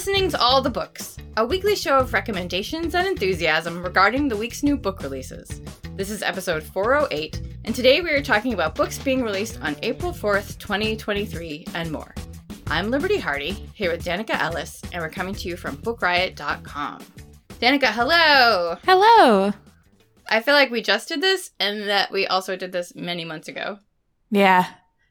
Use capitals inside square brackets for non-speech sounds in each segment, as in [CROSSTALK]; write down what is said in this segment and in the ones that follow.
Listening to All the Books, a weekly show of recommendations and enthusiasm regarding the week's new book releases. This is episode 408, and today we are talking about books being released on April 4th, 2023, and more. I'm Liberty Hardy, here with Danika Ellis, and we're coming to you from BookRiot.com. Danika, hello! Hello. I feel like we just did this, and that we also did this many months ago. Yeah.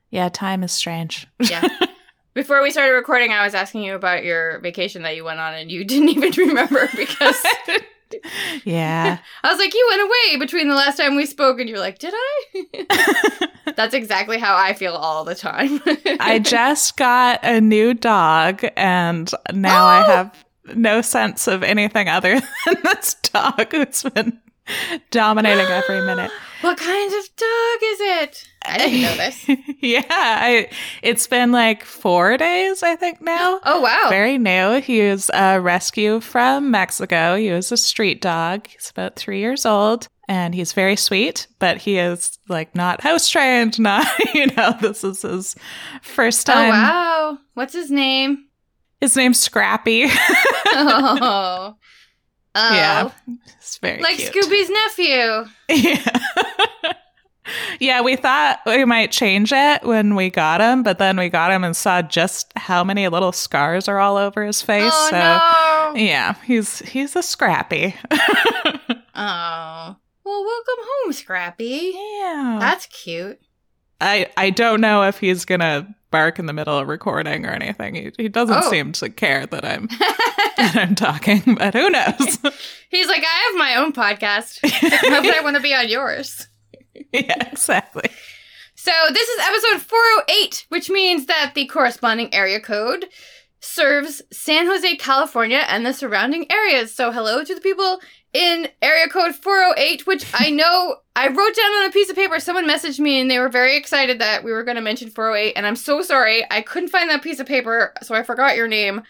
Yeah, time is strange. Yeah. [LAUGHS] Before we started recording, I was asking you about your vacation that you went on, and you [LAUGHS] didn't even remember because [LAUGHS] yeah. [LAUGHS] I was like, you went away between the last time we spoke, and you're like, did I? That's exactly how I feel all the time. I just got a new dog and now I Oh! have no sense of anything other than this dog who's been [LAUGHS] dominating every minute. [GASPS] what kind of dog is it? I didn't know this. [LAUGHS] yeah, I it's been like 4 days I think now. [GASPS] Oh wow! Very new. He was a rescue from Mexico. He was a street dog. He's about three years old and he's very sweet, but he is like not house trained, [LAUGHS] not, you know, this is his first oh, time. oh wow! What's his name? His name's Scrappy. Oh, oh, Yeah. Um, it's very like cute. Scooby's nephew. Yeah. [LAUGHS] yeah, we thought we might change it when we got him, but then we got him and saw just how many little scars are all over his face. Oh so no! yeah, he's he's a scrappy. [LAUGHS] Oh, well, welcome home, Scrappy. yeah. That's cute. I I don't know if he's gonna bark in the middle of recording or anything. He he doesn't Oh. seem to care that I'm [LAUGHS] that I'm talking, but who knows? [LAUGHS] He's like, I have my own podcast. Why would I want to be on yours? [LAUGHS] yeah, exactly. So this is episode 408, which means that the corresponding area code serves San Jose, California, and the surrounding areas. So hello to the people in area code 408, which I [LAUGHS] know I wrote down on a piece of paper. Someone messaged me and they were very excited that we were going to mention 408. And I'm so sorry. I couldn't find that piece of paper, so I forgot your name.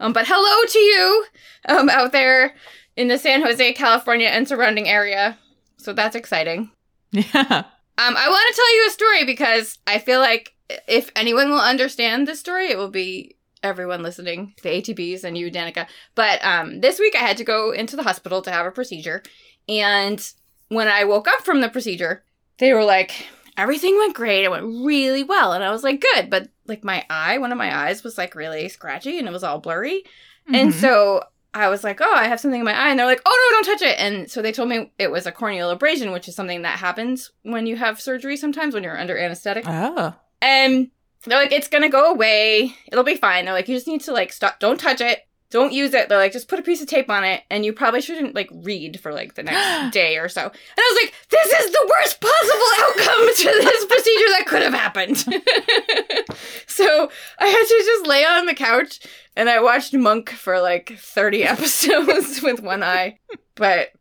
Um, but hello to you um, out there in the San Jose, California, and surrounding area. So that's exciting. Yeah. Um, I want to tell you a story because I feel like if anyone will understand this story, it will be everyone listening, the ATBs and you, Danika. But um, this week I had to go into the hospital to have a procedure. And when I woke up from the procedure, they were like, everything went great. It went really well. And I was like, good. But like my eye, one of my eyes was like really scratchy and it was all blurry. And Mhm. so I was like, oh, I have something in my eye. And they're like, oh, no, don't touch it. And so they told me it was a corneal abrasion, which is something that happens when you have surgery sometimes when you're under anesthetic. Oh. And they're like, it's to go away. It'll be fine. They're like, you just need to like stop. Don't touch it. Don't use it. They're like, just put a piece of tape on it. And you probably shouldn't like read for like the next [GASPS] day or so. And I was like, this is the worst possible outcome to this procedure that could have happened. [LAUGHS] so I had to just lay on the couch and I watched Monk for like 30 [LAUGHS] episodes with one eye. But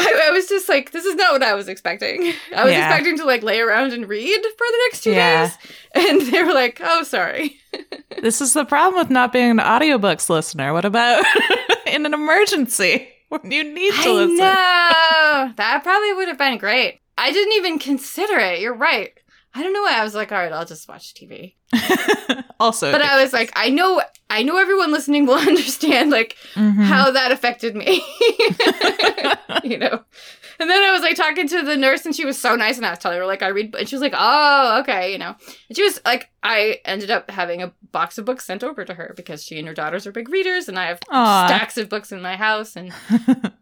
I, I was just like, this is not what I was expecting. I was Yeah. expecting to like lay around and read for the next two Yeah. days. And they were like, oh, sorry. [LAUGHS] This is the problem with not being an audiobooks listener. What about [LAUGHS] in an emergency when you need to I listen? know. That probably would have been great. I didn't even consider it. You're right. I don't know why I was like, all right, I'll just watch TV. [LAUGHS] also, But I was like, I know, I know everyone listening will [LAUGHS] understand like Mhm. how that affected me. [LAUGHS] you know. And then I was like talking to the nurse and she was so nice and I was telling her like I read and she was like, "Oh, okay, you know." And she was like I ended up having a box of books sent over to her because she and her daughters are big readers and I have Aw. stacks of books in my house and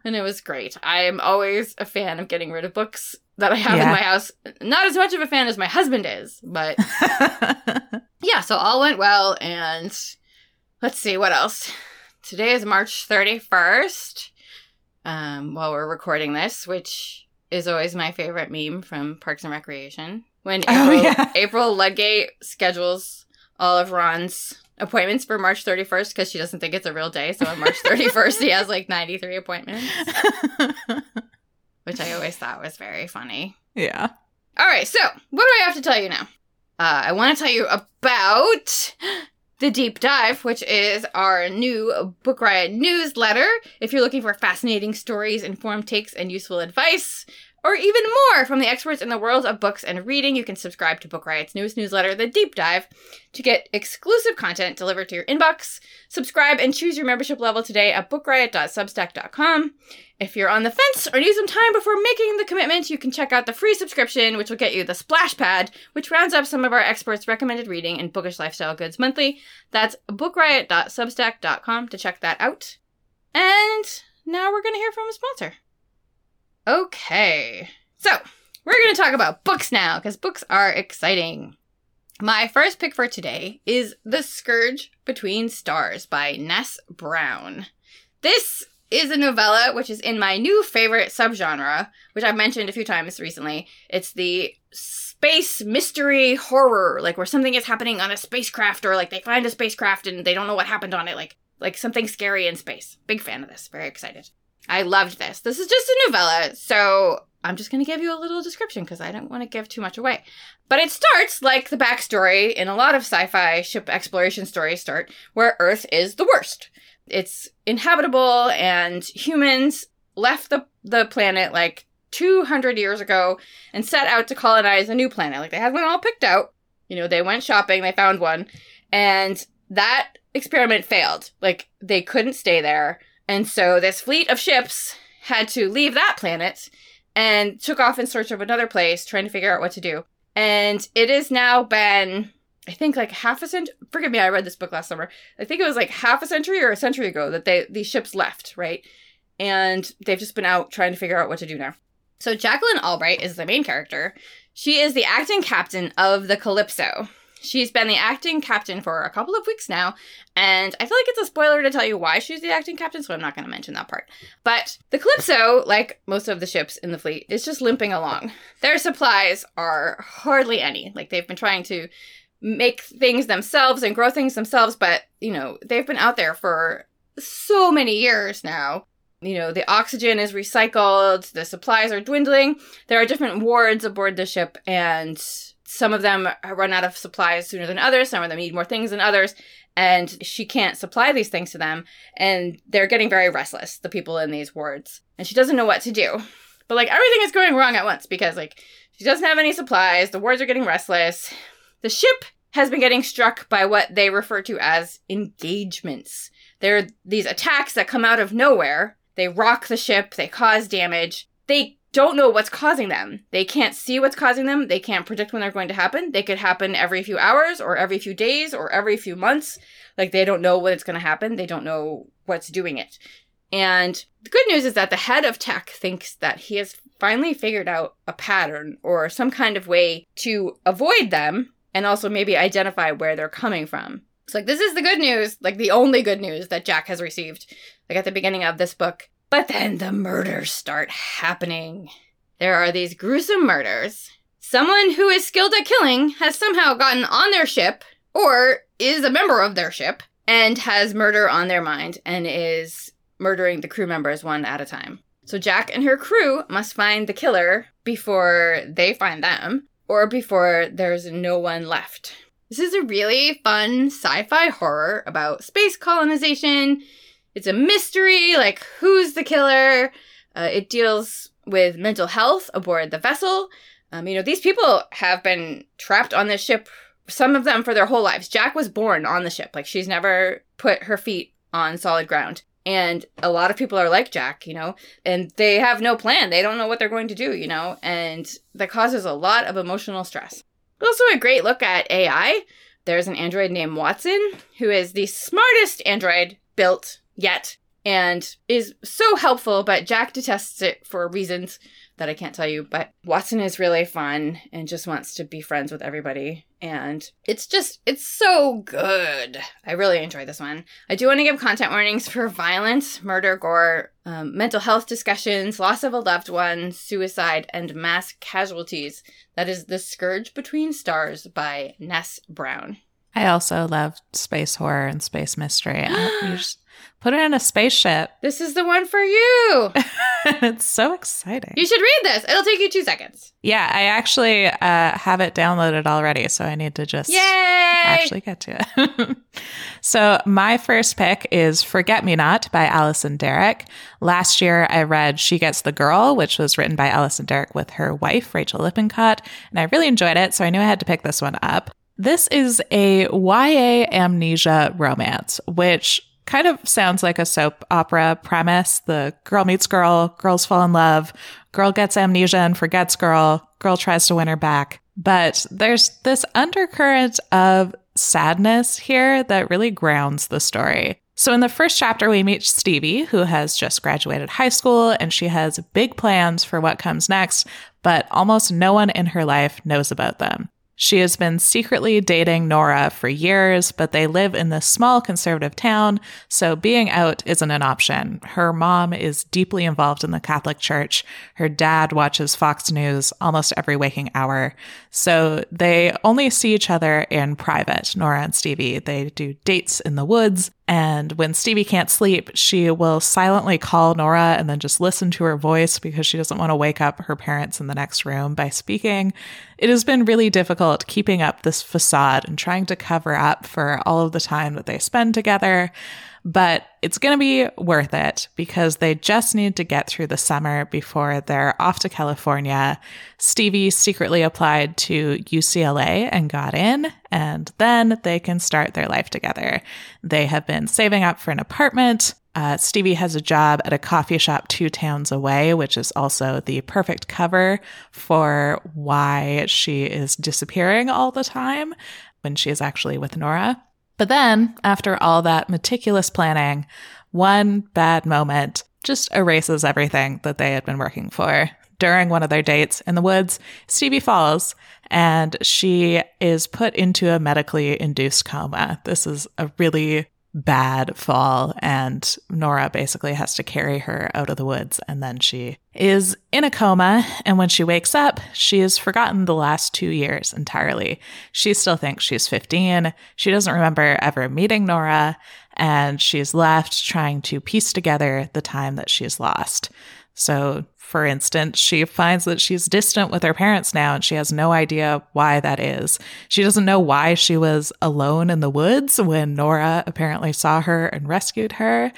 and it was great. I am always a fan of getting rid of books that I have in my house. Not as much of a fan as my husband is, but [LAUGHS] yeah, so all went well and let's see what else. Today is March 31st. um, while we're recording this, which is always my favorite meme from Parks and Recreation. When Oh, yeah. [LAUGHS] April Ludgate schedules all of Ron's appointments for March 31st because she doesn't think it's a real day. So on March [LAUGHS] 31st, he has like 93 appointments, which I always thought was very funny. yeah. All right, so what do I have to tell you now? Uh, I want to tell you about the deep dive, which is our new Book Riot newsletter. If you're looking for fascinating stories, informed takes, and useful advice, or even more from the experts in the world of books and reading, you can subscribe to Book Riot's newest newsletter, The Deep Dive, to get exclusive content delivered to your inbox. Subscribe and choose your membership level today at bookriot.substack.com. If you're on the fence or need some time before making the commitment, you can check out the free subscription, which will get you the Splash Pad, which rounds up some of our experts' recommended reading and bookish lifestyle goods monthly. That's bookriot.substack.com to check that out. And now we're going to hear from a sponsor. Okay, so we're going to talk about books now because books are exciting. My first pick for today is The Scourge Between Stars by Ness Brown. This is a novella which is in my new favorite subgenre, which I've mentioned a few times recently. It's the space mystery horror, like where something is happening on a spacecraft or like they find a spacecraft and they don't know what happened on it, like like something scary in space. Big fan of this. Very excited. I loved this. This is just a novella, so I'm just going to give you a little description because I don't want to give too much away. But it starts like the backstory in a lot of sci fi ship exploration stories start, where Earth is the worst. It's inhabitable, and humans left the, the planet like 200 years ago and set out to colonize a new planet. Like they had one all picked out. You know, they went shopping, they found one, and that experiment failed. Like they couldn't stay there. And so this fleet of ships had to leave that planet and took off in search of another place, trying to figure out what to do. And it has now been, I think, like half a century. Forgive me, I read this book last summer. I think it was like half a century or a century ago that they these ships left, right? And they've just been out trying to figure out what to do now. So Jacqueline Albright is the main character. She is the acting captain of the Calypso. She's been the acting captain for a couple of weeks now, and I feel like it's a spoiler to tell you why she's the acting captain, so I'm not going to mention that part. But the Calypso, like most of the ships in the fleet, is just limping along. Their supplies are hardly any. Like they've been trying to make things themselves and grow things themselves, but you know, they've been out there for so many years now. You know, the oxygen is recycled, the supplies are dwindling. There are different wards aboard the ship, and some of them run out of supplies sooner than others. Some of them need more things than others. And she can't supply these things to them. And they're getting very restless, the people in these wards. And she doesn't know what to do. But like everything is going wrong at once because like she doesn't have any supplies. The wards are getting restless. The ship has been getting struck by what they refer to as engagements. They're these attacks that come out of nowhere. They rock the ship, they cause damage. They don't know what's causing them. They can't see what's causing them. They can't predict when they're going to happen. They could happen every few hours or every few days or every few months. Like they don't know when it's going to happen. They don't know what's doing it. And the good news is that the head of tech thinks that he has finally figured out a pattern or some kind of way to avoid them and also maybe identify where they're coming from. It's like, this is the good news, like the only good news that Jack has received, like at the beginning of this book. But then the murders start happening. There are these gruesome murders. Someone who is skilled at killing has somehow gotten on their ship, or is a member of their ship, and has murder on their mind and is murdering the crew members one at a time. So Jack and her crew must find the killer before they find them, or before there's no one left. This is a really fun sci fi horror about space colonization. It's a mystery like, who's the killer? Uh, it deals with mental health aboard the vessel. Um, you know, these people have been trapped on this ship, some of them for their whole lives. Jack was born on the ship, like, she's never put her feet on solid ground. And a lot of people are like Jack, you know, and they have no plan. They don't know what they're going to do, you know, and that causes a lot of emotional stress. Also, a great look at AI. There's an android named Watson, who is the smartest android built yet. and is so helpful, but Jack detests it for reasons that I can't tell you. But Watson is really fun and just wants to be friends with everybody. And it's just, it's so good. I really enjoy this one. I do want to give content warnings for violence, murder, gore, um, mental health discussions, loss of a loved one, suicide, and mass casualties. That is The Scourge Between Stars by Ness Brown. I also love space horror and space mystery. [GASPS] put it in a spaceship. This is the one for you. [LAUGHS] it's so exciting. You should read this. It'll take you two seconds. Yeah, I actually uh, have it downloaded already, so I need to just Yay! actually get to it. [LAUGHS] so, my first pick is Forget Me Not by Alyson Derrick. Last year, I read She Gets the Girl, which was written by Alyson Derrick with her wife, Rachel Lippincott, and I really enjoyed it, so I knew I had to pick this one up. This is a YA amnesia romance, which kind of sounds like a soap opera premise. The girl meets girl, girls fall in love, girl gets amnesia and forgets girl, girl tries to win her back. But there's this undercurrent of sadness here that really grounds the story. So, in the first chapter, we meet Stevie, who has just graduated high school and she has big plans for what comes next, but almost no one in her life knows about them. She has been secretly dating Nora for years, but they live in this small conservative town, so being out isn't an option. Her mom is deeply involved in the Catholic Church. Her dad watches Fox News almost every waking hour. So they only see each other in private, Nora and Stevie. They do dates in the woods. And when Stevie can't sleep, she will silently call Nora and then just listen to her voice because she doesn't want to wake up her parents in the next room by speaking. It has been really difficult keeping up this facade and trying to cover up for all of the time that they spend together but it's going to be worth it because they just need to get through the summer before they're off to California. Stevie secretly applied to UCLA and got in, and then they can start their life together. They have been saving up for an apartment. Uh, Stevie has a job at a coffee shop two towns away, which is also the perfect cover for why she is disappearing all the time when she is actually with Nora. But then, after all that meticulous planning, one bad moment just erases everything that they had been working for. During one of their dates in the woods, Stevie falls and she is put into a medically induced coma. This is a really bad fall and Nora basically has to carry her out of the woods and then she is in a coma and when she wakes up she has forgotten the last 2 years entirely. She still thinks she's 15. She doesn't remember ever meeting Nora and she's left trying to piece together the time that she's lost. So for instance, she finds that she's distant with her parents now and she has no idea why that is. She doesn't know why she was alone in the woods when Nora apparently saw her and rescued her.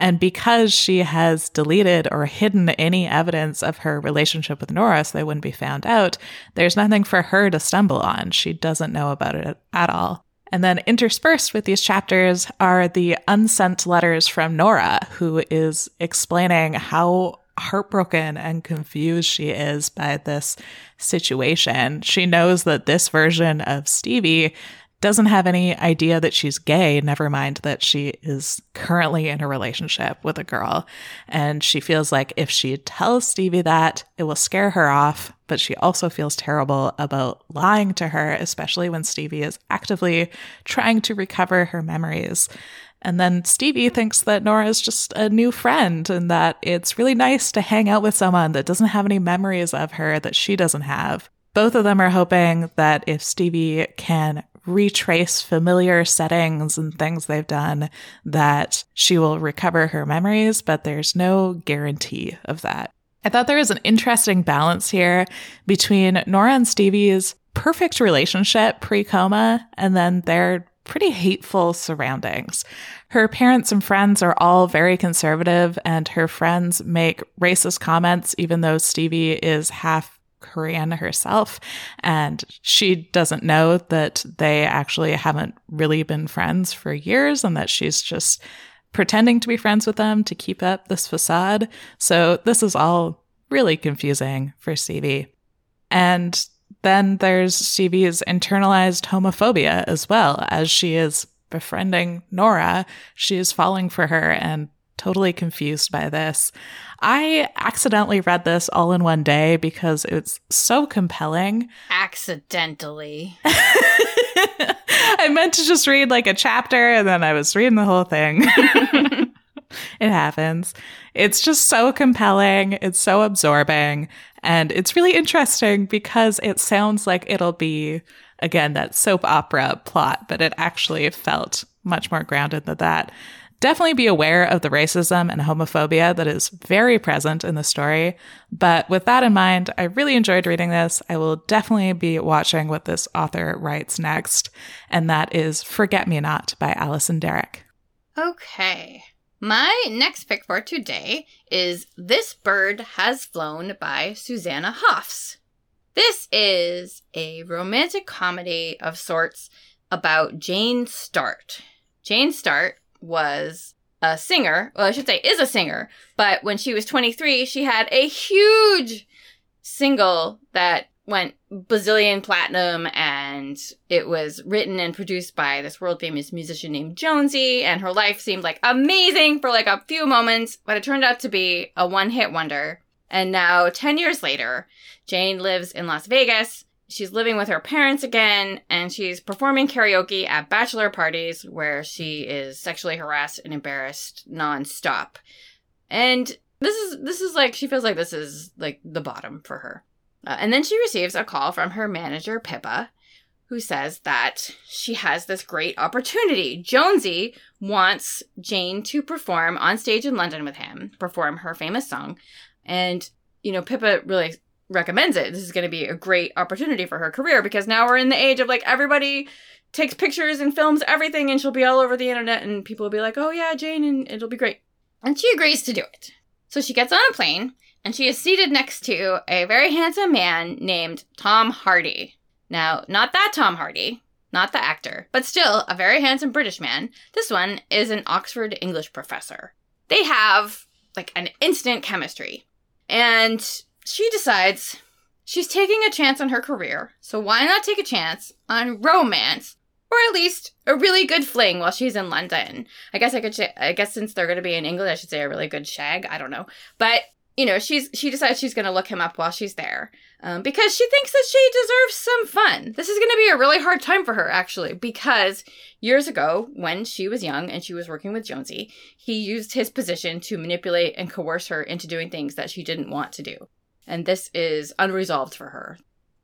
And because she has deleted or hidden any evidence of her relationship with Nora so they wouldn't be found out, there's nothing for her to stumble on. She doesn't know about it at all. And then interspersed with these chapters are the unsent letters from Nora, who is explaining how heartbroken and confused she is by this situation. She knows that this version of Stevie doesn't have any idea that she's gay, never mind that she is currently in a relationship with a girl. And she feels like if she tells Stevie that, it will scare her off. But she also feels terrible about lying to her, especially when Stevie is actively trying to recover her memories. And then Stevie thinks that Nora is just a new friend and that it's really nice to hang out with someone that doesn't have any memories of her that she doesn't have. Both of them are hoping that if Stevie can retrace familiar settings and things they've done, that she will recover her memories, but there's no guarantee of that. I thought there was an interesting balance here between Nora and Stevie's perfect relationship pre coma and then their pretty hateful surroundings. Her parents and friends are all very conservative, and her friends make racist comments, even though Stevie is half Korean herself. And she doesn't know that they actually haven't really been friends for years and that she's just pretending to be friends with them to keep up this facade. So this is all really confusing for Stevie. And then there's Stevie's internalized homophobia as well. As she is befriending Nora, she is falling for her and totally confused by this. I accidentally read this all in one day because it's so compelling. Accidentally. [LAUGHS] I meant to just read like a chapter and then I was reading the whole thing. [LAUGHS] [LAUGHS] it happens. It's just so compelling. It's so absorbing. And it's really interesting because it sounds like it'll be, again, that soap opera plot, but it actually felt much more grounded than that. Definitely be aware of the racism and homophobia that is very present in the story. But with that in mind, I really enjoyed reading this. I will definitely be watching what this author writes next, and that is Forget Me Not by Alyson Derrick. Okay. My next pick for today is This Bird Has Flown by Susanna Hoffs. This is a romantic comedy of sorts about Jane Start. Jane Start was a singer. Well, I should say is a singer, but when she was 23, she had a huge single that went bazillion platinum and it was written and produced by this world famous musician named Jonesy and her life seemed like amazing for like a few moments, but it turned out to be a one-hit wonder. And now 10 years later, Jane lives in Las Vegas. She's living with her parents again and she's performing karaoke at bachelor parties where she is sexually harassed and embarrassed nonstop. And this is this is like she feels like this is like the bottom for her. Uh, and then she receives a call from her manager, Pippa, who says that she has this great opportunity. Jonesy wants Jane to perform on stage in London with him, perform her famous song. And, you know, Pippa really recommends it. This is going to be a great opportunity for her career because now we're in the age of like everybody takes pictures and films everything and she'll be all over the internet and people will be like, oh yeah, Jane, and it'll be great. And she agrees to do it. So she gets on a plane and she is seated next to a very handsome man named Tom Hardy. Now, not that Tom Hardy, not the actor, but still a very handsome British man. This one is an Oxford English professor. They have like an instant chemistry. And she decides she's taking a chance on her career, so why not take a chance on romance? Or at least a really good fling while she's in London. I guess I could. Sh- I guess since they're going to be in England, I should say a really good shag. I don't know, but you know, she's she decides she's going to look him up while she's there um, because she thinks that she deserves some fun. This is going to be a really hard time for her, actually, because years ago, when she was young and she was working with Jonesy, he used his position to manipulate and coerce her into doing things that she didn't want to do, and this is unresolved for her,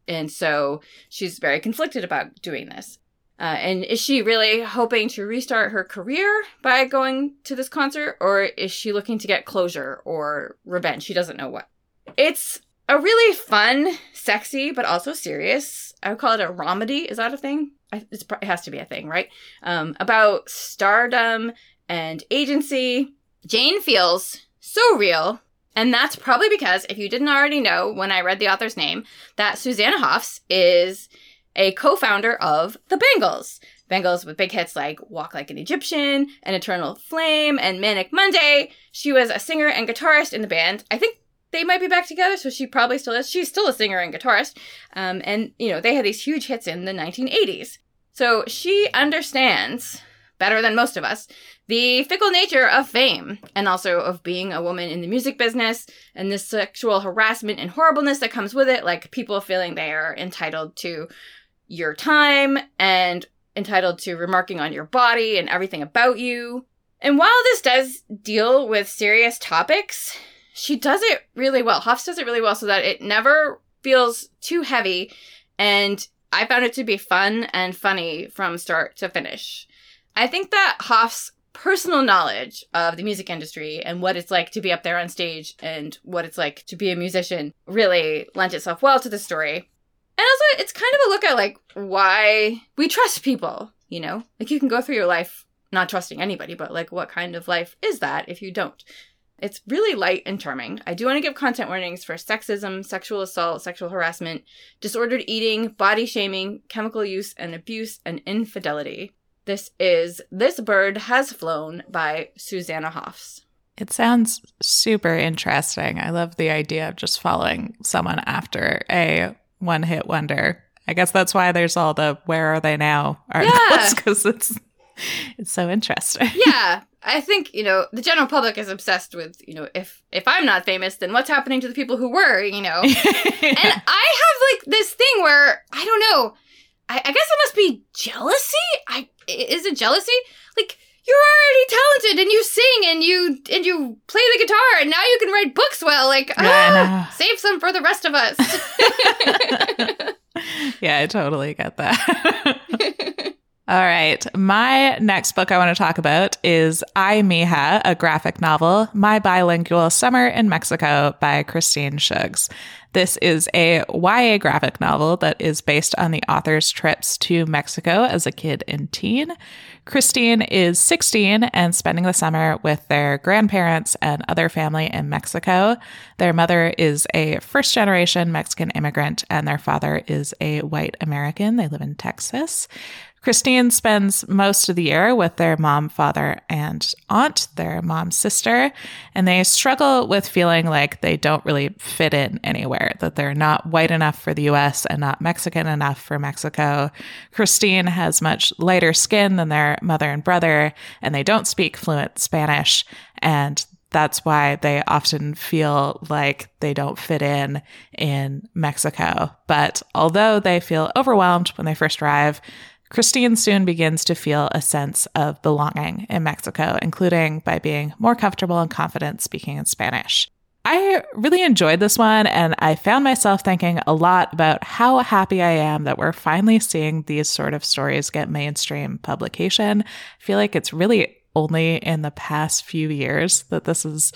and so she's very conflicted about doing this. Uh, and is she really hoping to restart her career by going to this concert, or is she looking to get closure or revenge? She doesn't know what. It's a really fun, sexy, but also serious. I would call it a romedy. Is that a thing? it has to be a thing, right? Um, about stardom and agency. Jane feels so real. And that's probably because, if you didn't already know when I read the author's name, that Susanna Hoffs is a co-founder of the Bangles. Bangles with big hits like Walk Like an Egyptian, An Eternal Flame, and Manic Monday. She was a singer and guitarist in the band. I think they might be back together, so she probably still is. She's still a singer and guitarist. Um, and, you know, they had these huge hits in the 1980s. So she understands, better than most of us, the fickle nature of fame and also of being a woman in the music business and the sexual harassment and horribleness that comes with it, like people feeling they are entitled to your time and entitled to remarking on your body and everything about you. And while this does deal with serious topics, she does it really well. Hoffs does it really well so that it never feels too heavy. And I found it to be fun and funny from start to finish. I think that Hoff's personal knowledge of the music industry and what it's like to be up there on stage and what it's like to be a musician really lent itself well to the story. And also, it's kind of a look at like why we trust people, you know? Like you can go through your life not trusting anybody, but like what kind of life is that if you don't? It's really light and charming. I do want to give content warnings for sexism, sexual assault, sexual harassment, disordered eating, body shaming, chemical use and abuse, and infidelity. This is This Bird Has Flown by Susanna Hoffs. It sounds super interesting. I love the idea of just following someone after a one hit wonder. I guess that's why there's all the where are they now articles [LAUGHS] because yeah. it's it's so interesting. yeah, [LAUGHS] I think you know the general public is obsessed with you know if if I'm not famous, then what's happening to the people who were? You know, [LAUGHS] and I have like this thing where I don't know. I, I guess it must be jealousy. I is it jealousy? Like you're already talented and you sing and you and you play the guitar and now you can write books well. Like ah, save some for the rest of us. [LAUGHS] yeah, I totally get that. [LAUGHS] All right. My next book I want to talk about is Ay, Mija, a graphic novel, My Bilingual Summer in Mexico by Christine Suggs. This is a YA graphic novel that is based on the author's trips to Mexico as a kid and teen. Christine is 16 and spending the summer with their grandparents and other family in Mexico. Their mother is a first generation Mexican immigrant and their father is a white American. They live in Texas. Christine spends most of the year with their mom, father, and aunt, their mom's sister, and they struggle with feeling like they don't really fit in anywhere, that they're not white enough for the US and not Mexican enough for Mexico. Christine has much lighter skin than their mother and brother, and they don't speak fluent Spanish. And that's why they often feel like they don't fit in in Mexico. But although they feel overwhelmed when they first arrive, Christine soon begins to feel a sense of belonging in Mexico, including by being more comfortable and confident speaking in Spanish. I really enjoyed this one, and I found myself thinking a lot about how happy I am that we're finally seeing these sort of stories get mainstream publication. I feel like it's really only in the past few years that this has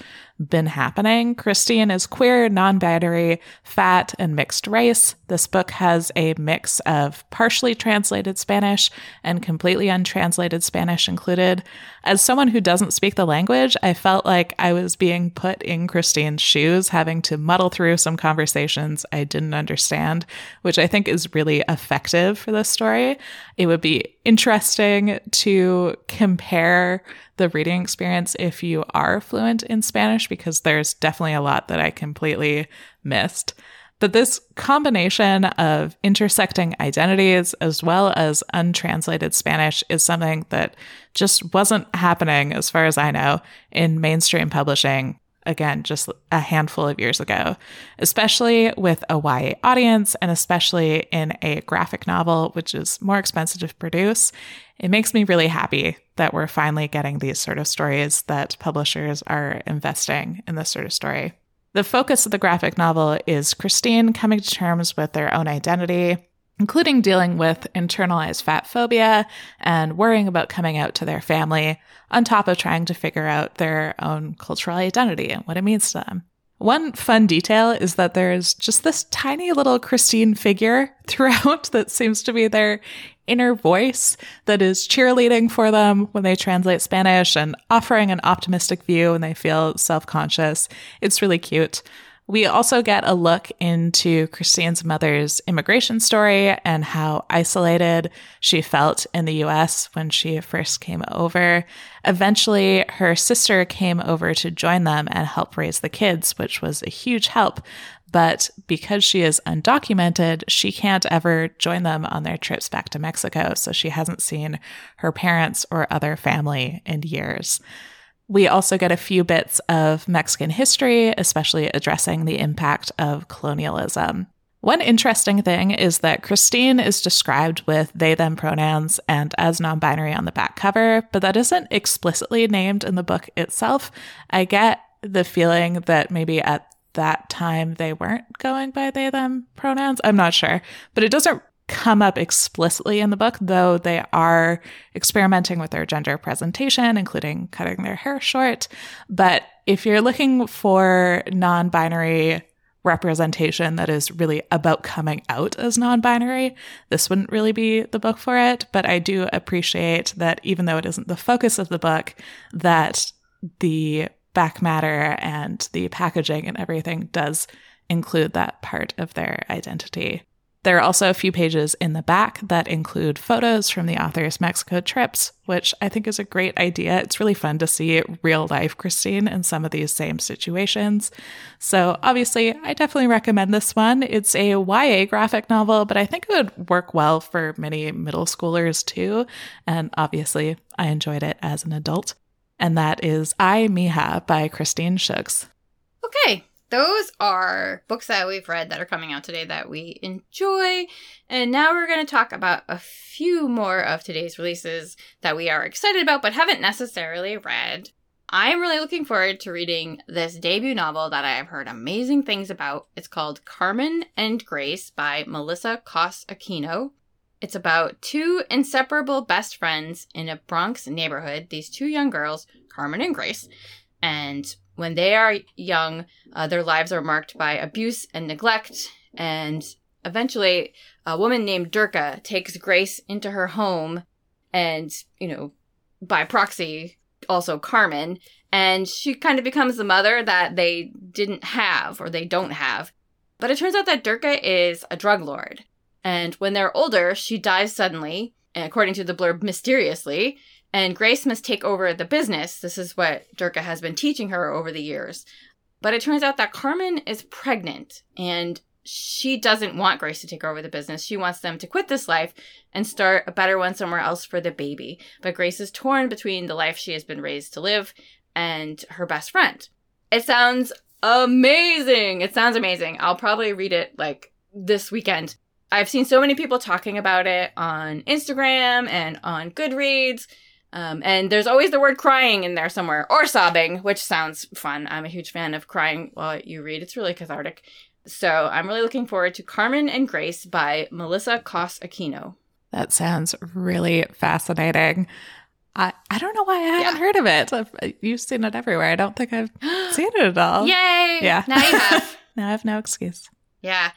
been happening. Christine is queer, non binary, fat, and mixed race. This book has a mix of partially translated Spanish and completely untranslated Spanish included. As someone who doesn't speak the language, I felt like I was being put in Christine's shoes, having to muddle through some conversations I didn't understand, which I think is really effective for this story. It would be interesting to compare the reading experience if you are fluent in Spanish, because there's definitely a lot that I completely missed. But this combination of intersecting identities as well as untranslated Spanish is something that just wasn't happening, as far as I know, in mainstream publishing again, just a handful of years ago, especially with a YA audience and especially in a graphic novel, which is more expensive to produce. It makes me really happy that we're finally getting these sort of stories that publishers are investing in this sort of story. The focus of the graphic novel is Christine coming to terms with their own identity including dealing with internalized fat phobia and worrying about coming out to their family, on top of trying to figure out their own cultural identity and what it means to them. One fun detail is that there's just this tiny little Christine figure [LAUGHS] throughout that seems to be their inner voice that is cheerleading for them when they translate Spanish and offering an optimistic view when they feel self conscious. It's really cute. We also get a look into Christine's mother's immigration story and how isolated she felt in the US when she first came over. Eventually, her sister came over to join them and help raise the kids, which was a huge help. But because she is undocumented, she can't ever join them on their trips back to Mexico. So she hasn't seen her parents or other family in years. We also get a few bits of Mexican history, especially addressing the impact of colonialism. One interesting thing is that Christine is described with they them pronouns and as non binary on the back cover, but that isn't explicitly named in the book itself. I get the feeling that maybe at that time they weren't going by they them pronouns. I'm not sure, but it doesn't come up explicitly in the book, though they are experimenting with their gender presentation, including cutting their hair short. But if you're looking for non binary representation that is really about coming out as non binary, this wouldn't really be the book for it. But I do appreciate that even though it isn't the focus of the book, that the back matter and the packaging and everything does include that part of their identity. There are also a few pages in the back that include photos from the author's Mexico trips, which I think is a great idea. It's really fun to see real life Christine in some of these same situations. So, obviously, I definitely recommend this one. It's a YA graphic novel, but I think it would work well for many middle schoolers too. And obviously, I enjoyed it as an adult. And that is Ay, Mija by Christine Suggs. Okay, those are books that we've read that are coming out today that we enjoy. And now we're going to talk about a few more of today's releases that we are excited about but haven't necessarily read. I'm really looking forward to reading this debut novel that I have heard amazing things about. It's called Carmen and Grace by Melissa Coss Aquino. It's about two inseparable best friends in a Bronx neighborhood, these two young girls, Carmen and Grace. And when they are young, uh, their lives are marked by abuse and neglect. And eventually, a woman named Durka takes Grace into her home and, you know, by proxy, also Carmen. And she kind of becomes the mother that they didn't have or they don't have. But it turns out that Durka is a drug lord. And when they're older, she dies suddenly, and according to the blurb, mysteriously, and Grace must take over the business. This is what Durka has been teaching her over the years. But it turns out that Carmen is pregnant and she doesn't want Grace to take over the business. She wants them to quit this life and start a better one somewhere else for the baby. But Grace is torn between the life she has been raised to live and her best friend. It sounds amazing. It sounds amazing. I'll probably read it like this weekend. I've seen so many people talking about it on Instagram and on Goodreads. Um, and there's always the word crying in there somewhere, or sobbing, which sounds fun. I'm a huge fan of crying while you read. It's really cathartic. So I'm really looking forward to Carmen and Grace by Melissa Coss Aquino. That sounds really fascinating. I, I don't know why I haven't yeah. heard of it. I've, you've seen it everywhere. I don't think I've [GASPS] seen it at all. Yay! Yeah. Now you have. [LAUGHS] now I have no excuse. Yeah.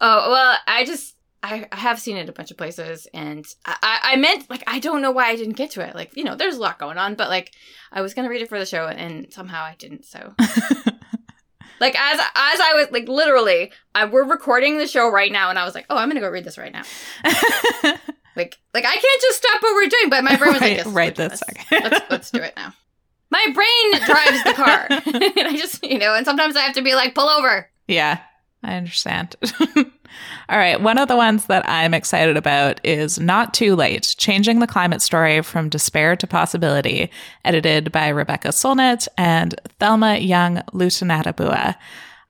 Oh, well, I just I, have seen it a bunch of places, and I, I meant like I don't know why I didn't get to it. Like you know, there's a lot going on, but like I was gonna read it for the show, and somehow I didn't. So, [LAUGHS] like as as I was like literally, I, we're recording the show right now, and I was like, oh, I'm gonna go read this right now. [LAUGHS] like like I can't just stop what we're doing, but my brain was like, right, right this second. let's let's do it now. My brain drives the car, [LAUGHS] and I just you know, and sometimes I have to be like, pull over. Yeah, I understand. All right, one of the ones that I'm excited about is Not Too Late Changing the Climate Story from Despair to Possibility, edited by Rebecca Solnit and Thelma Young Lutunatabua.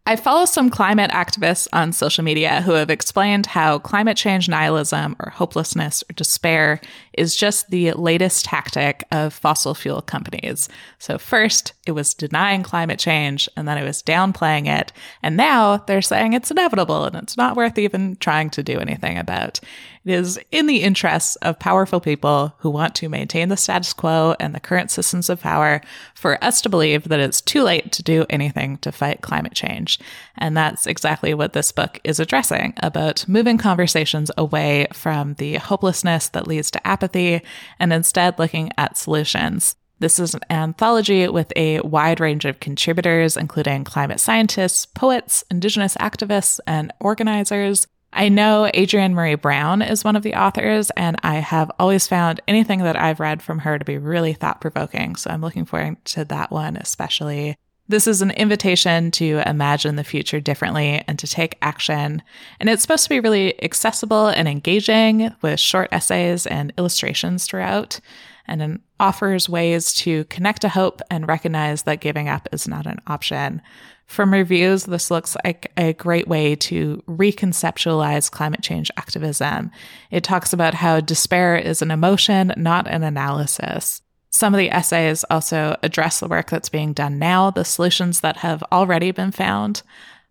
I follow some climate activists on social media who have explained how climate change nihilism or hopelessness or despair is just the latest tactic of fossil fuel companies. So, first, it was denying climate change, and then it was downplaying it. And now they're saying it's inevitable and it's not worth even trying to do anything about. It is in the interests of powerful people who want to maintain the status quo and the current systems of power for us to believe that it's too late to do anything to fight climate change. And that's exactly what this book is addressing about moving conversations away from the hopelessness that leads to apathy and instead looking at solutions. This is an anthology with a wide range of contributors, including climate scientists, poets, indigenous activists, and organizers. I know Adrienne Maree Brown is one of the authors, and I have always found anything that I've read from her to be really thought provoking. So I'm looking forward to that one, especially. This is an invitation to imagine the future differently and to take action. And it's supposed to be really accessible and engaging with short essays and illustrations throughout. And it offers ways to connect to hope and recognize that giving up is not an option. From reviews, this looks like a great way to reconceptualize climate change activism. It talks about how despair is an emotion, not an analysis. Some of the essays also address the work that's being done now, the solutions that have already been found.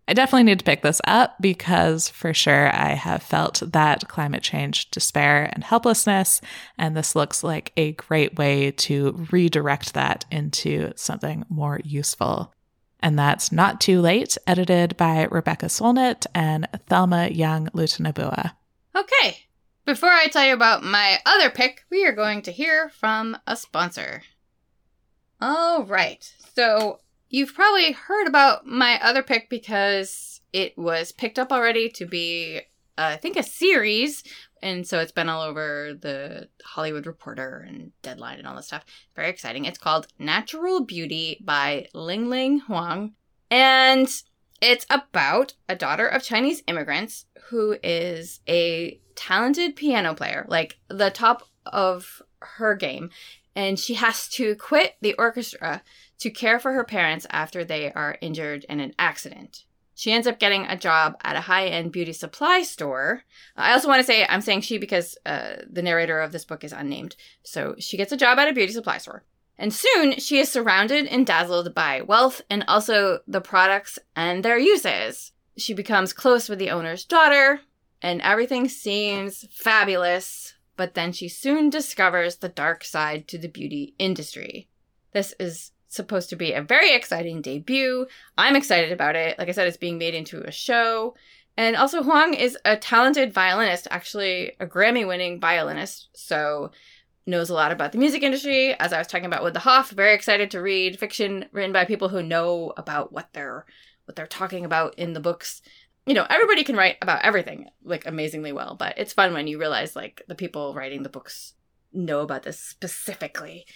I definitely need to pick this up because for sure I have felt that climate change despair and helplessness, and this looks like a great way to redirect that into something more useful and that's Not Too Late, edited by Rebecca Solnit and Thelma Young Lutunatabua. Okay, before I tell you about my other pick, we are going to hear from a sponsor. All right, so you've probably heard about my other pick because it was picked up already to be uh, I think, a series. And so it's been all over the Hollywood Reporter and Deadline and all this stuff. Very exciting. It's called Natural Beauty by Ling Ling Huang. And it's about a daughter of Chinese immigrants who is a talented piano player, like the top of her game. And she has to quit the orchestra to care for her parents after they are injured in an accident. She ends up getting a job at a high end beauty supply store. I also want to say I'm saying she because uh, the narrator of this book is unnamed. So she gets a job at a beauty supply store. And soon she is surrounded and dazzled by wealth and also the products and their uses. She becomes close with the owner's daughter, and everything seems fabulous, but then she soon discovers the dark side to the beauty industry. This is supposed to be a very exciting debut. I'm excited about it. Like I said, it's being made into a show. And also, Huang is a talented violinist, actually, a Grammy winning violinist. So, knows a lot about the music industry. As I was talking about with the Hoff, very excited to read fiction written by people who know about what they're what they're talking about in the books. You know, everybody can write about everything like amazingly well, but it's fun when you realize like the people writing the books know about this specifically.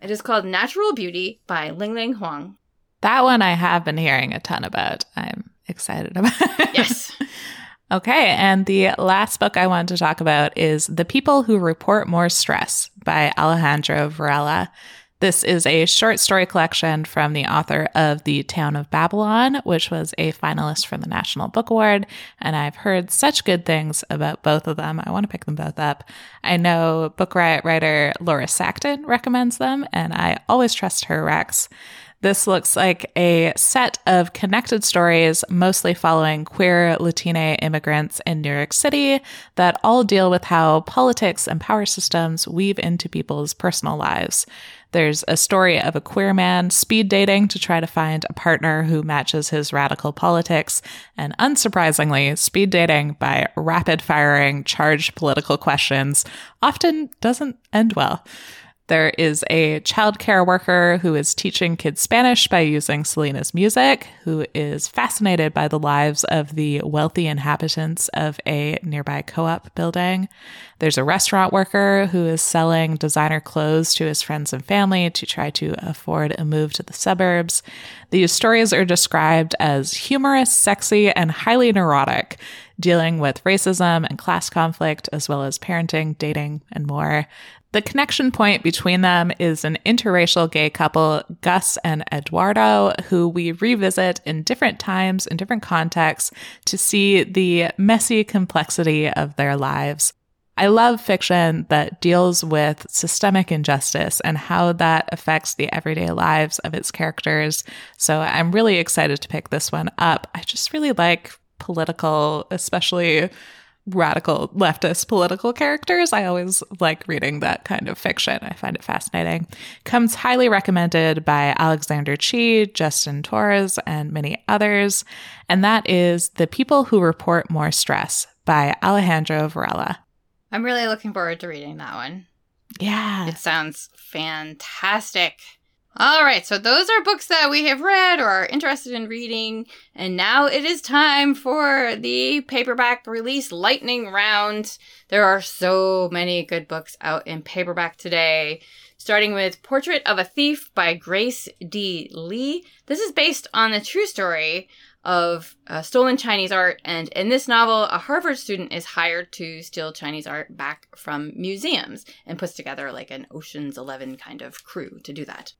It is called Natural Beauty by Ling Ling Huang. That one I have been hearing a ton about. I'm excited about. Yes. [LAUGHS] okay, and the last book I wanted to talk about is The People Who Report More Stress by Alejandro Varela. This is a short story collection from the author of The Town of Babylon, which was a finalist for the National Book Award. And I've heard such good things about both of them. I want to pick them both up. I know Book Riot writer Laura Sackton recommends them, and I always trust her recs. This looks like a set of connected stories, mostly following queer Latina immigrants in New York City, that all deal with how politics and power systems weave into people's personal lives. There's a story of a queer man speed dating to try to find a partner who matches his radical politics, and unsurprisingly, speed dating by rapid firing charged political questions often doesn't end well. There is a childcare worker who is teaching kids Spanish by using Selena's music, who is fascinated by the lives of the wealthy inhabitants of a nearby co op building. There's a restaurant worker who is selling designer clothes to his friends and family to try to afford a move to the suburbs. These stories are described as humorous, sexy, and highly neurotic, dealing with racism and class conflict, as well as parenting, dating, and more. The connection point between them is an interracial gay couple, Gus and Eduardo, who we revisit in different times, in different contexts, to see the messy complexity of their lives. I love fiction that deals with systemic injustice and how that affects the everyday lives of its characters. So I'm really excited to pick this one up. I just really like political, especially radical leftist political characters. I always like reading that kind of fiction. I find it fascinating. Comes highly recommended by Alexander Chee, Justin Torres, and many others. And that is The People Who Report More Stress by Alejandro Varela. I'm really looking forward to reading that one. Yeah. It sounds fantastic. All right, so those are books that we have read or are interested in reading. And now it is time for the paperback release lightning round. There are so many good books out in paperback today. Starting with Portrait of a Thief by Grace D. Lee. This is based on the true story of uh, stolen Chinese art. And in this novel, a Harvard student is hired to steal Chinese art back from museums and puts together like an Ocean's Eleven kind of crew to do that.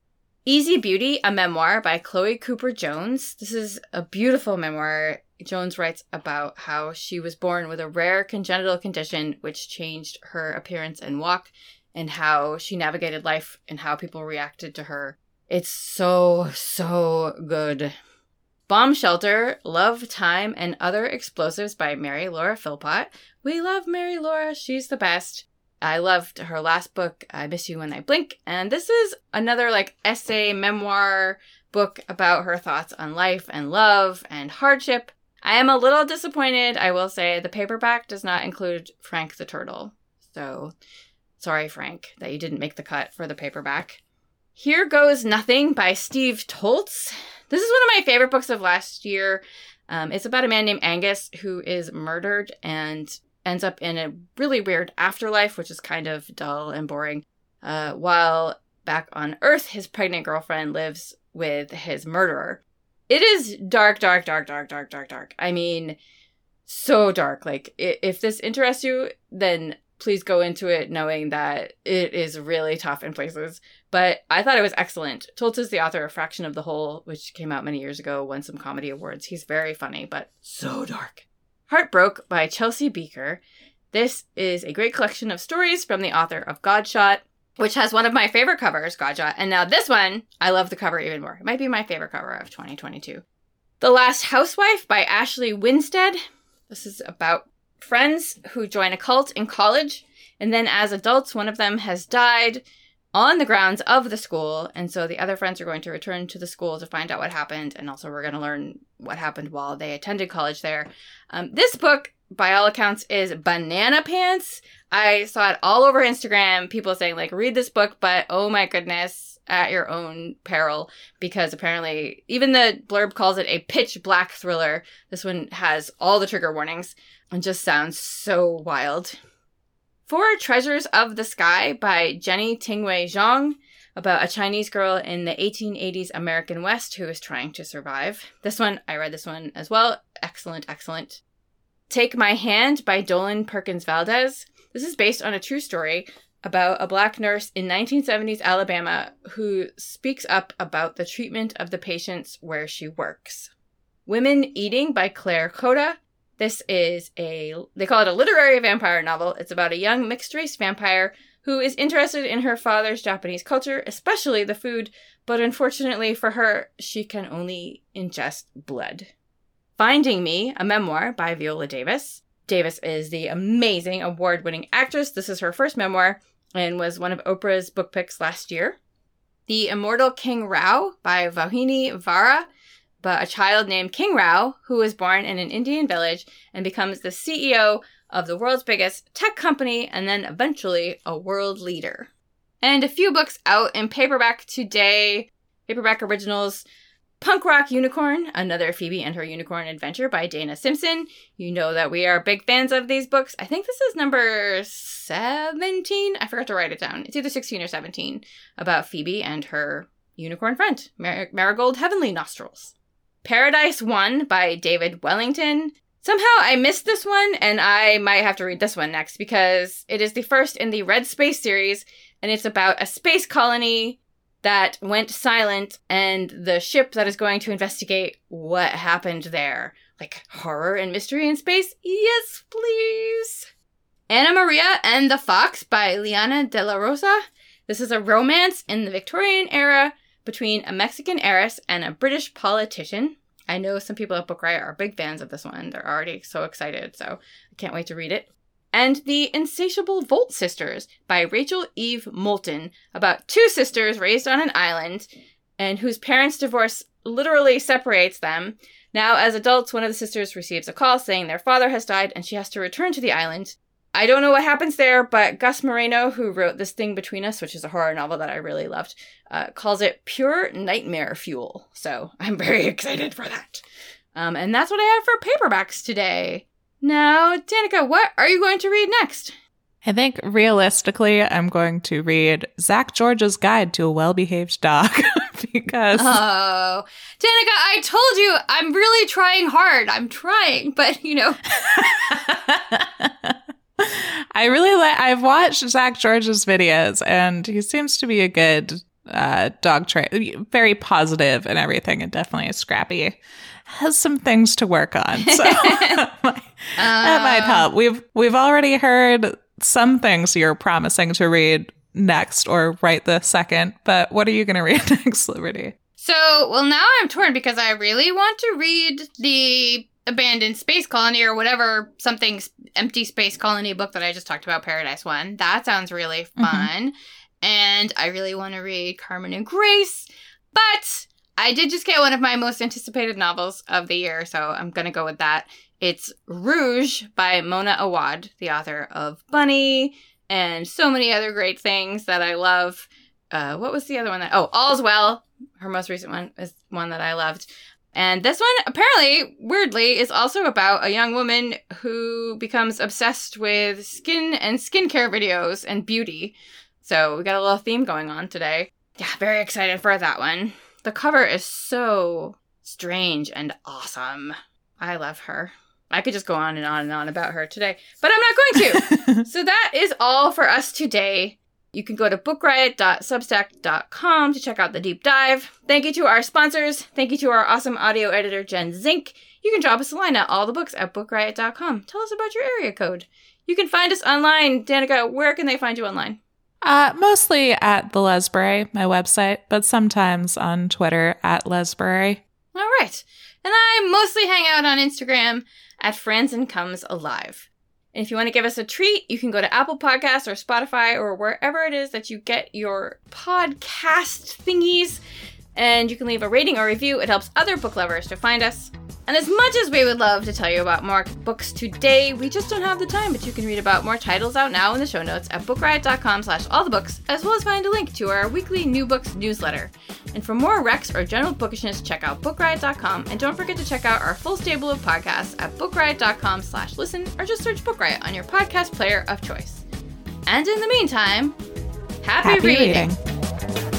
Easy Beauty, a memoir by Chloe Cooper Jones. This is a beautiful memoir. Jones writes about how she was born with a rare congenital condition which changed her appearance and walk, and how she navigated life and how people reacted to her. It's so, so good. Bomb Shelter, Love, Time, and Other Explosives by Mary Laura Philpott. We love Mary Laura, she's the best. I loved her last book, I Miss You When I Blink. And this is another like essay memoir book about her thoughts on life and love and hardship. I am a little disappointed, I will say. The paperback does not include Frank the Turtle. So sorry, Frank, that you didn't make the cut for the paperback. Here Goes Nothing by Steve Toltz. This is one of my favorite books of last year. Um, it's about a man named Angus who is murdered and ends up in a really weird afterlife, which is kind of dull and boring. Uh, while back on Earth, his pregnant girlfriend lives with his murderer. It is dark, dark, dark, dark, dark, dark, dark. I mean, so dark. Like, if this interests you, then please go into it knowing that it is really tough in places. But I thought it was excellent. Toltz is the author of Fraction of the Whole, which came out many years ago, won some comedy awards. He's very funny, but so dark. Heartbroke by Chelsea Bieker. This is a great collection of stories from the author of Godshot, which has one of my favorite covers, Godshot. And now this one, I love the cover even more. It might be my favorite cover of 2022. The Last Housewife by Ashley Winstead. This is about friends who join a cult in college, and then as adults, one of them has died on the grounds of the school, and so the other friends are going to return to the school to find out what happened, and also we're going to learn what happened while they attended college there. Um, this book, by all accounts, is banana pants. I saw it all over Instagram, people saying, like, read this book, but oh my goodness, at your own peril, because apparently, even the blurb calls it a pitch black thriller. This one has all the trigger warnings and just sounds so wild. Four Treasures of the Sky by Jenny Tinghui Zhang about a Chinese girl in the 1880s American West who is trying to survive. This one, I read this one as well. Excellent, excellent. Take My Hand by Dolen Perkins Valdez. This is based on a true story about a black nurse in 1970s Alabama who speaks up about the treatment of the patients where she works. Women Eating by Claire Kohda. This is a, they call it a literary vampire novel. It's about a young mixed race vampire who is interested in her father's Japanese culture, especially the food, but unfortunately for her, she can only ingest blood. Finding Me, a memoir by Viola Davis. Davis is the amazing award winning actress. This is her first memoir and was one of Oprah's book picks last year. The Immortal King Rao by Vauhini Vara but a child named King Rao, who was born in an Indian village and becomes the CEO of the world's biggest tech company and then eventually a world leader. And a few books out in paperback today paperback originals Punk Rock Unicorn, another Phoebe and her unicorn adventure by Dana Simpson. You know that we are big fans of these books. I think this is number 17. I forgot to write it down. It's either 16 or 17 about Phoebe and her unicorn friend, Mar- Marigold Heavenly Nostrils. Paradise One by David Wellington. Somehow I missed this one, and I might have to read this one next because it is the first in the Red Space series, and it's about a space colony that went silent and the ship that is going to investigate what happened there. Like horror and mystery in space? Yes, please. Anna Maria and the Fox by Liana de la Rosa. This is a romance in the Victorian era between a Mexican heiress and a British politician. I know some people at Book Riot are big fans of this one. They're already so excited, so I can't wait to read it. And The Insatiable Volt Sisters by Rachel Eve Moulton, about two sisters raised on an island and whose parents' divorce literally separates them. Now, as adults, one of the sisters receives a call saying their father has died and she has to return to the island. I don't know what happens there, but Gus Moreno, who wrote This Thing Between Us, which is a horror novel that I really loved, uh, calls it pure nightmare fuel. So I'm very [LAUGHS] excited for that. Um, and that's what I have for paperbacks today. Now, Danika, what are you going to read next? I think realistically, I'm going to read Zak George's Guide to a Well Behaved Dog [LAUGHS] because. Oh, Danika, I told you I'm really trying hard. I'm trying, but you know. [LAUGHS] I really like. I've watched Zak George's videos, and he seems to be a good uh, dog trainer. Very positive and everything, and definitely scrappy. Has some things to work on, so [LAUGHS] [LAUGHS] that, might, that might uh. help. We've we've already heard some things you're promising to read next or right the second. But what are you going [LAUGHS] to read next, Liberty? So, well, now I'm torn because I really want to read the abandoned space colony or whatever something empty space colony book that I just talked about, Paradise One. That sounds really mm-hmm. fun. Mm-hmm. And I really want to read Carmen and Grace. But I did just get one of my most anticipated novels of the year, so I'm going to go with that. It's Rouge by Mona Awad, the author of Bunny and so many other great things that I love. Uh, what was the other one that? Oh, All's Well. Her most recent one is one that I loved. And this one, apparently, weirdly, is also about a young woman who becomes obsessed with skin and skincare videos and beauty. So we got a little theme going on today. Yeah, very excited for that one. The cover is so strange and awesome. I love her. I could just go on and on and on about her today, but I'm not going to. [LAUGHS] so that is all for us today. You can go to bookriot.substack.com to check out the deep dive. Thank you to our sponsors. Thank you to our awesome audio editor, Jen Zink. You can drop us a line at all the books at bookriot.com. Tell us about your area code. You can find us online. Danika, where can they find you online? Uh, mostly at the Lesbrary, my website, but sometimes on Twitter at Lesbrary. All right. And I mostly hang out on Instagram at Franzen Comes Alive. And if you want to give us a treat, you can go to Apple Podcasts or Spotify or wherever it is that you get your podcast thingies. And you can leave a rating or review. It helps other book lovers to find us. And as much as we would love to tell you about more books today, we just don't have the time, but you can read about more titles out now in the show notes at bookriot.com slash all the books, as well as find a link to our weekly new books newsletter. And for more recs or general bookishness, check out bookriot.com, and don't forget to check out our full stable of podcasts at bookriot.com slash listen, or just search Book Riot on your podcast player of choice. And in the meantime, happy, Happy reading. reading.